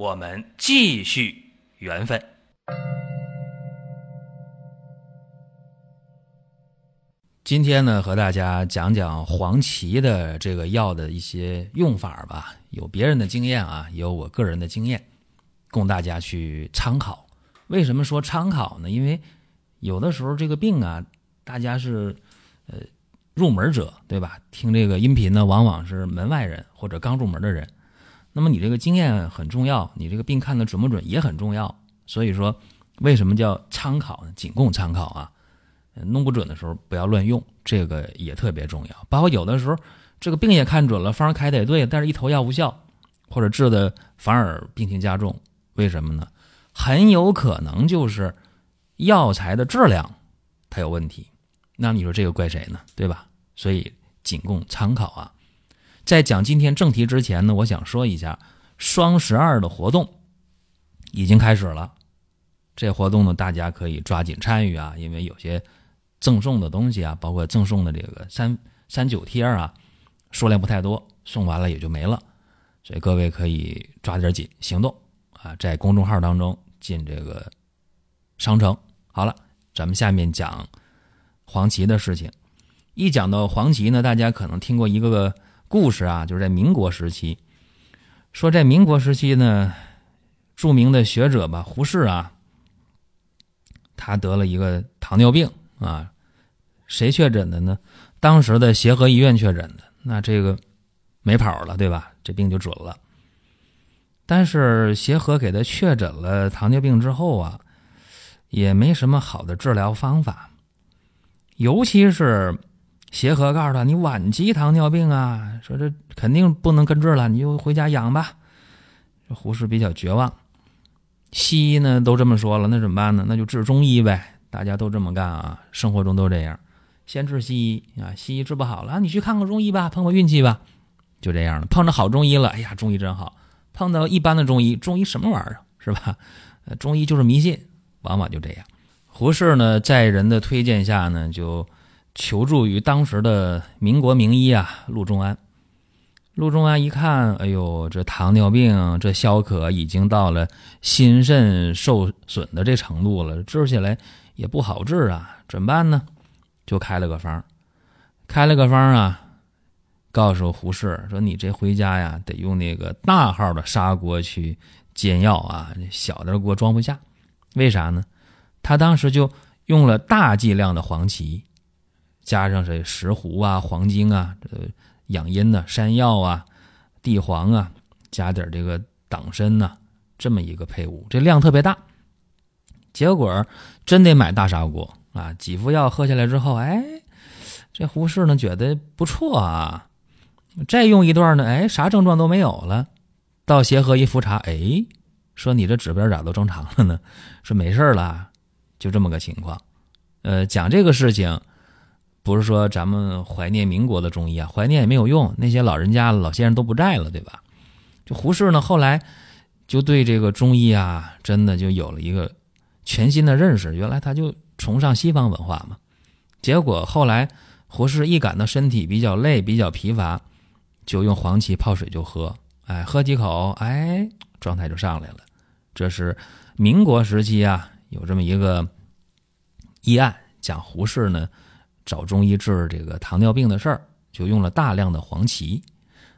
我们继续缘分。今天呢，和大家讲讲黄芪的这个药的一些用法吧。有别人的经验啊，也有我个人的经验，供大家去参考。为什么说参考呢？因为有的时候这个病啊，大家是呃入门者，对吧？听这个音频呢，往往是门外人或者刚入门的人。那么你这个经验很重要，你这个病看的准不准也很重要。所以说，为什么叫参考呢？仅供参考啊。弄不准的时候不要乱用，这个也特别重要。包括有的时候这个病也看准了，方开的也对，但是一头药无效，或者治的反而病情加重，为什么呢？很有可能就是药材的质量它有问题。那你说这个怪谁呢？对吧？所以仅供参考啊。在讲今天正题之前呢，我想说一下双十二的活动已经开始了。这活动呢，大家可以抓紧参与啊，因为有些。赠送的东西啊，包括赠送的这个三三九贴啊，数量不太多，送完了也就没了，所以各位可以抓点紧行动啊，在公众号当中进这个商城。好了，咱们下面讲黄芪的事情。一讲到黄芪呢，大家可能听过一个个故事啊，就是在民国时期，说在民国时期呢，著名的学者吧，胡适啊，他得了一个糖尿病。啊，谁确诊的呢？当时的协和医院确诊的，那这个没跑了，对吧？这病就准了。但是协和给他确诊了糖尿病之后啊，也没什么好的治疗方法，尤其是协和告诉他，你晚期糖尿病啊，说这肯定不能根治了，你就回家养吧。这胡适比较绝望，西医呢都这么说了，那怎么办呢？那就治中医呗。大家都这么干啊，生活中都这样，先治西医啊，西医治不好了，你去看看中医吧，碰碰运气吧，就这样了。碰着好中医了，哎呀，中医真好；碰到一般的中医，中医什么玩意儿是吧？中医就是迷信，往往就这样。胡适呢，在人的推荐下呢，就求助于当时的民国名医啊，陆仲安。陆仲安一看，哎呦，这糖尿病这消渴已经到了心肾受损的这程度了，治起来。也不好治啊，怎么办呢？就开了个方，开了个方啊，告诉胡适说：“你这回家呀，得用那个大号的砂锅去煎药啊，小的锅装不下。为啥呢？他当时就用了大剂量的黄芪，加上这石斛啊、黄精啊、这养阴的山药啊、地黄啊，加点这个党参呐，这么一个配伍，这量特别大。”结果真得买大砂锅啊！几副药喝下来之后，哎，这胡适呢觉得不错啊。再用一段呢，哎，啥症状都没有了。到协和一复查，哎，说你这指标咋都正常了呢？说没事了，就这么个情况。呃，讲这个事情，不是说咱们怀念民国的中医啊，怀念也没有用，那些老人家老先生都不在了，对吧？就胡适呢，后来就对这个中医啊，真的就有了一个。全新的认识，原来他就崇尚西方文化嘛。结果后来胡适一感到身体比较累、比较疲乏，就用黄芪泡水就喝。哎，喝几口，哎，状态就上来了。这是民国时期啊，有这么一个医案，讲胡适呢找中医治这个糖尿病的事儿，就用了大量的黄芪。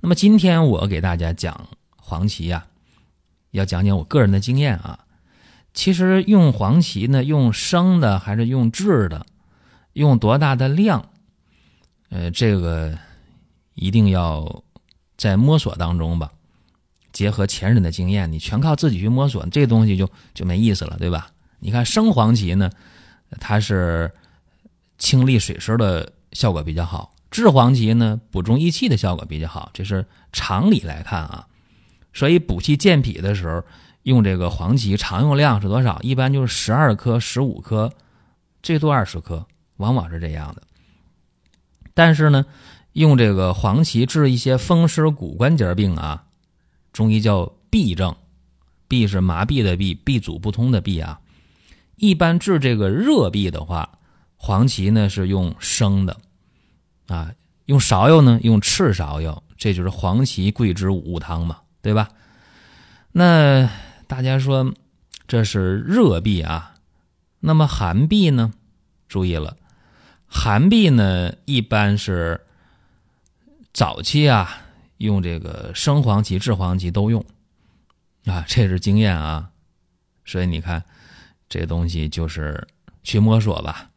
那么今天我给大家讲黄芪呀，要讲讲我个人的经验啊。其实用黄芪呢，用生的还是用制的，用多大的量？呃，这个一定要在摸索当中吧。结合前人的经验，你全靠自己去摸索，这东西就就没意思了，对吧？你看生黄芪呢，它是清利水湿的效果比较好；制黄芪呢，补中益气的效果比较好。这是常理来看啊。所以补气健脾的时候。用这个黄芪常用量是多少？一般就是十二颗、十五颗，最多二十颗，往往是这样的。但是呢，用这个黄芪治一些风湿骨关节病啊，中医叫痹症，痹是麻痹的痹，痹阻不通的痹啊。一般治这个热痹的话，黄芪呢是用生的，啊，用芍药呢用赤芍药，这就是黄芪桂枝五物汤嘛，对吧？那大家说这是热痹啊，那么寒痹呢？注意了，寒痹呢一般是早期啊用这个生黄芪、制黄芪都用啊，这是经验啊，所以你看。这东西就是去摸索吧，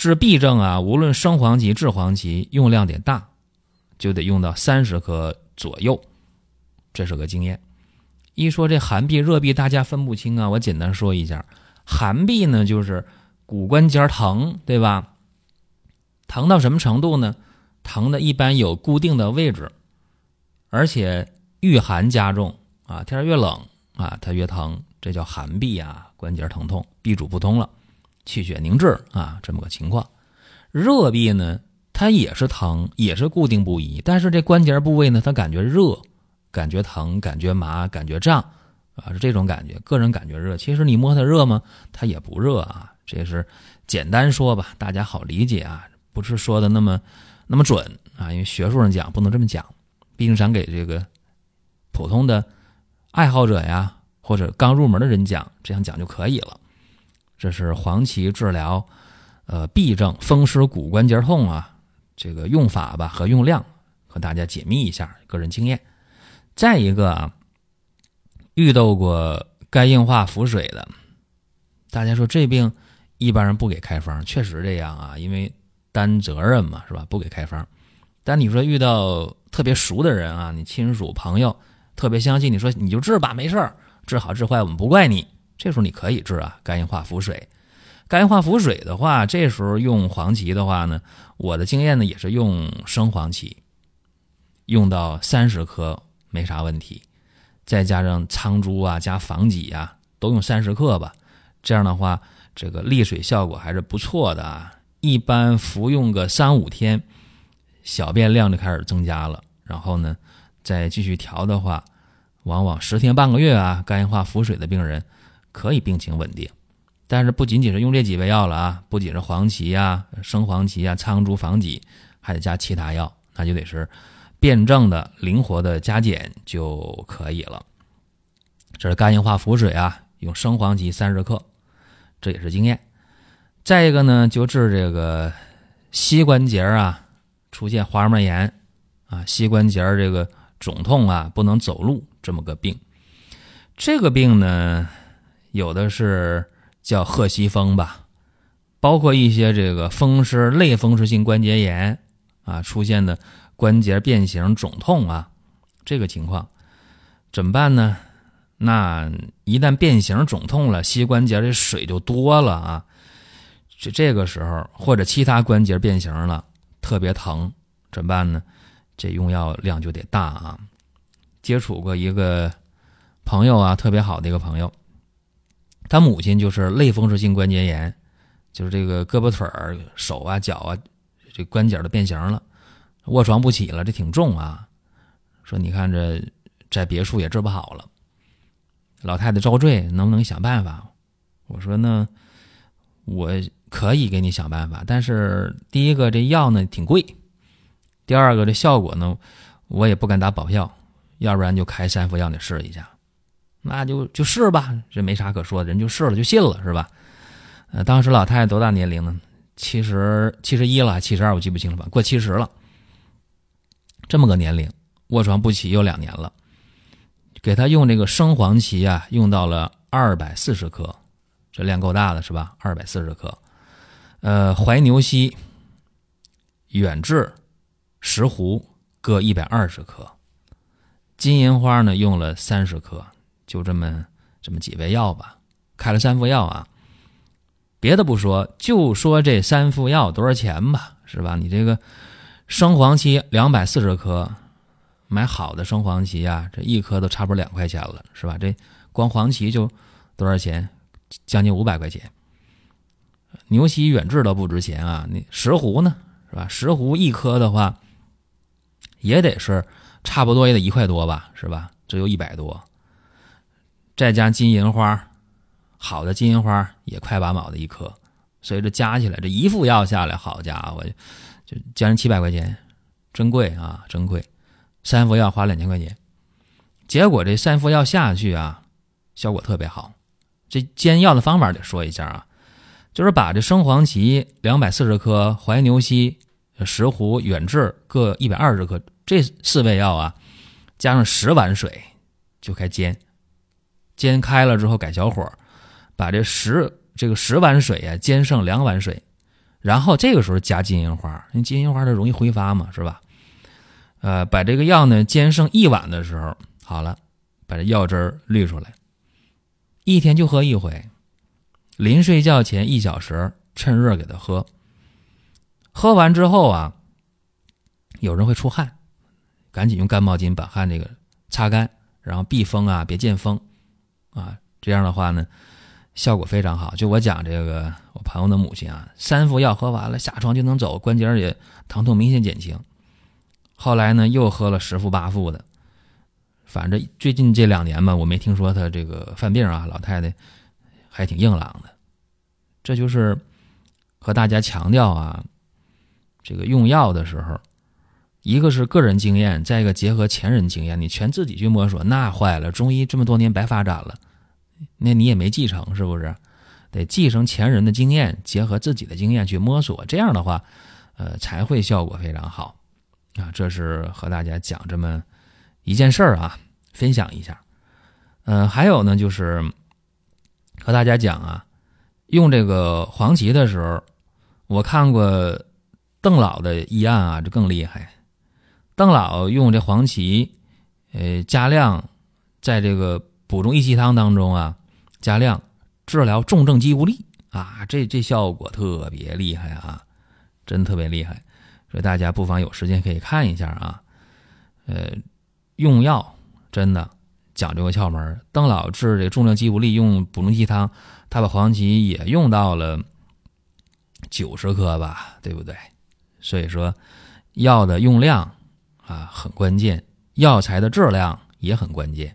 治痹症啊，无论生黄芪、制黄芪，用量得大，就得用到三十克左右，这是个经验。一说这寒痹、热痹，大家分不清啊。我简单说一下，寒痹呢就是骨关节疼，对吧？疼到什么程度呢？疼的一般有固定的位置，而且遇寒加重啊，天越冷啊，它越疼。这叫寒痹啊，关节疼痛，痹阻不通了，气血凝滞啊，这么个情况。热痹呢，它也是疼，也是固定不移，但是这关节部位呢，它感觉热，感觉疼，感觉麻，感觉胀啊，是这种感觉。个人感觉热，其实你摸它热吗？它也不热啊。这是简单说吧，大家好理解啊，不是说的那么那么准啊，因为学术上讲不能这么讲，毕竟咱给这个普通的爱好者呀。或者刚入门的人讲，这样讲就可以了。这是黄芪治疗，呃，痹症、风湿骨关节痛啊，这个用法吧和用量，和大家解密一下个人经验。再一个啊，遇到过肝硬化腹水的，大家说这病一般人不给开方，确实这样啊，因为担责任嘛，是吧？不给开方。但你说遇到特别熟的人啊，你亲属朋友特别相信，你说你就治吧，没事儿。治好治坏我们不怪你，这时候你可以治啊，肝硬化腹水。肝硬化腹水的话，这时候用黄芪的话呢，我的经验呢也是用生黄芪，用到三十克没啥问题，再加上苍术啊加防己啊，都用三十克吧。这样的话，这个利水效果还是不错的啊。一般服用个三五天，小便量就开始增加了，然后呢再继续调的话。往往十天半个月啊，肝硬化腹水的病人可以病情稳定。但是不仅仅是用这几味药了啊，不仅是黄芪啊、生黄芪啊、苍术、防己，还得加其他药，那就得是辩证的、灵活的加减就可以了。这是肝硬化腹水啊，用生黄芪三十克，这也是经验。再一个呢，就治这个膝关节啊出现滑膜炎啊，膝关节这个肿痛啊，不能走路。这么个病，这个病呢，有的是叫鹤膝风吧，包括一些这个风湿类风湿性关节炎啊出现的关节变形肿痛啊，这个情况怎么办呢？那一旦变形肿痛了，膝关节这水就多了啊，这这个时候或者其他关节变形了，特别疼，怎么办呢？这用药量就得大啊。接触过一个朋友啊，特别好的一个朋友，他母亲就是类风湿性关节炎，就是这个胳膊腿儿、手啊、脚啊，这关节都变形了，卧床不起了，这挺重啊。说你看这在别处也治不好了，老太太遭罪，能不能想办法？我说那我可以给你想办法，但是第一个这药呢挺贵，第二个这效果呢我也不敢打保票。要不然就开三副药，你试一下，那就就试吧，这没啥可说的，人就试了就信了，是吧？呃，当时老太太多大年龄呢？七十七十一了，七十二，我记不清了吧？过七十了，这么个年龄，卧床不起有两年了，给他用这个生黄芪啊，用到了二百四十克，这量够大的是吧？二百四十克，呃，怀牛膝、远志、石斛各一百二十克。金银花呢，用了三十克，就这么这么几味药吧，开了三副药啊。别的不说，就说这三副药多少钱吧，是吧？你这个生黄芪两百四十克，买好的生黄芪啊，这一颗都差不多两块钱了，是吧？这光黄芪就多少钱？将近五百块钱。牛膝远志都不值钱啊！那石斛呢？是吧？石斛一颗的话，也得是差不多也得一块多吧？是吧？只有一百多。再加金银花，好的金银花也快八毛的一颗，所以这加起来这一副药下来，好家伙，就将近七百块钱，真贵啊，真贵！三副药花两千块钱，结果这三副药下去啊，效果特别好。这煎药的方法得说一下啊。就是把这生黄芪两百四十克、怀牛膝、石斛、远志各一百二十克这四味药啊，加上十碗水就开煎，煎开了之后改小火，把这十这个十碗水啊煎剩两碗水，然后这个时候加金银花，因为金银花它容易挥发嘛，是吧？呃，把这个药呢煎剩一碗的时候，好了，把这药汁儿滤出来，一天就喝一回。临睡觉前一小时，趁热给他喝。喝完之后啊，有人会出汗，赶紧用干毛巾把汗这个擦干，然后避风啊，别见风啊。这样的话呢，效果非常好。就我讲这个，我朋友的母亲啊，三副药喝完了，下床就能走，关节也疼痛明显减轻。后来呢，又喝了十副八副的，反正最近这两年吧，我没听说他这个犯病啊，老太太。还挺硬朗的，这就是和大家强调啊，这个用药的时候，一个是个人经验，再一个结合前人经验，你全自己去摸索，那坏了，中医这么多年白发展了，那你也没继承，是不是？得继承前人的经验，结合自己的经验去摸索，这样的话，呃，才会效果非常好啊。这是和大家讲这么一件事儿啊，分享一下。嗯，还有呢，就是。和大家讲啊，用这个黄芪的时候，我看过邓老的医案啊，就更厉害。邓老用这黄芪，呃，加量在这个补中益气汤当中啊，加量治疗重症肌无力啊，这这效果特别厉害啊，真特别厉害。所以大家不妨有时间可以看一下啊，呃，用药真的。讲究个窍门，邓老治这重症肌无力用补中益气汤，他把黄芪也用到了九十克吧，对不对？所以说，药的用量啊很关键，药材的质量也很关键。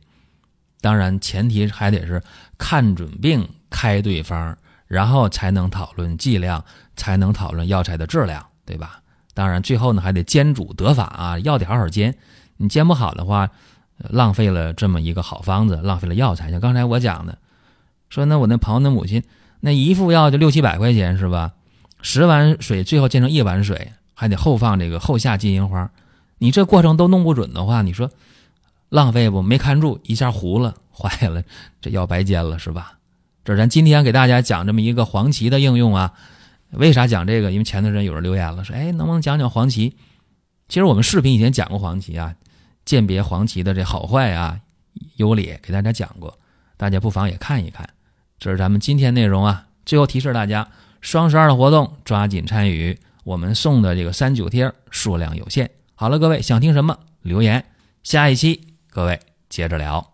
当然，前提还得是看准病开对方，然后才能讨论剂量，才能讨论药材的质量，对吧？当然，最后呢还得煎煮得法啊，药得好好煎，你煎不好的话。浪费了这么一个好方子，浪费了药材。像刚才我讲的，说那我那朋友的母亲那一副药就六七百块钱是吧？十碗水最后煎成一碗水，还得后放这个后下金银花。你这过程都弄不准的话，你说浪费不？没看住，一下糊了，坏了，这药白煎了是吧？这咱今天给大家讲这么一个黄芪的应用啊。为啥讲这个？因为前段时间有人留言了，说哎，能不能讲讲黄芪？其实我们视频以前讲过黄芪啊。鉴别黄芪的这好坏啊、优劣，给大家讲过，大家不妨也看一看。这是咱们今天内容啊。最后提示大家，双十二的活动抓紧参与，我们送的这个三九贴数量有限。好了，各位想听什么留言，下一期各位接着聊。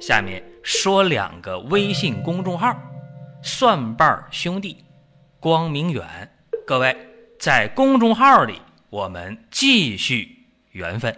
下面说两个微信公众号：蒜瓣兄弟、光明远。各位在公众号里。我们继续缘分。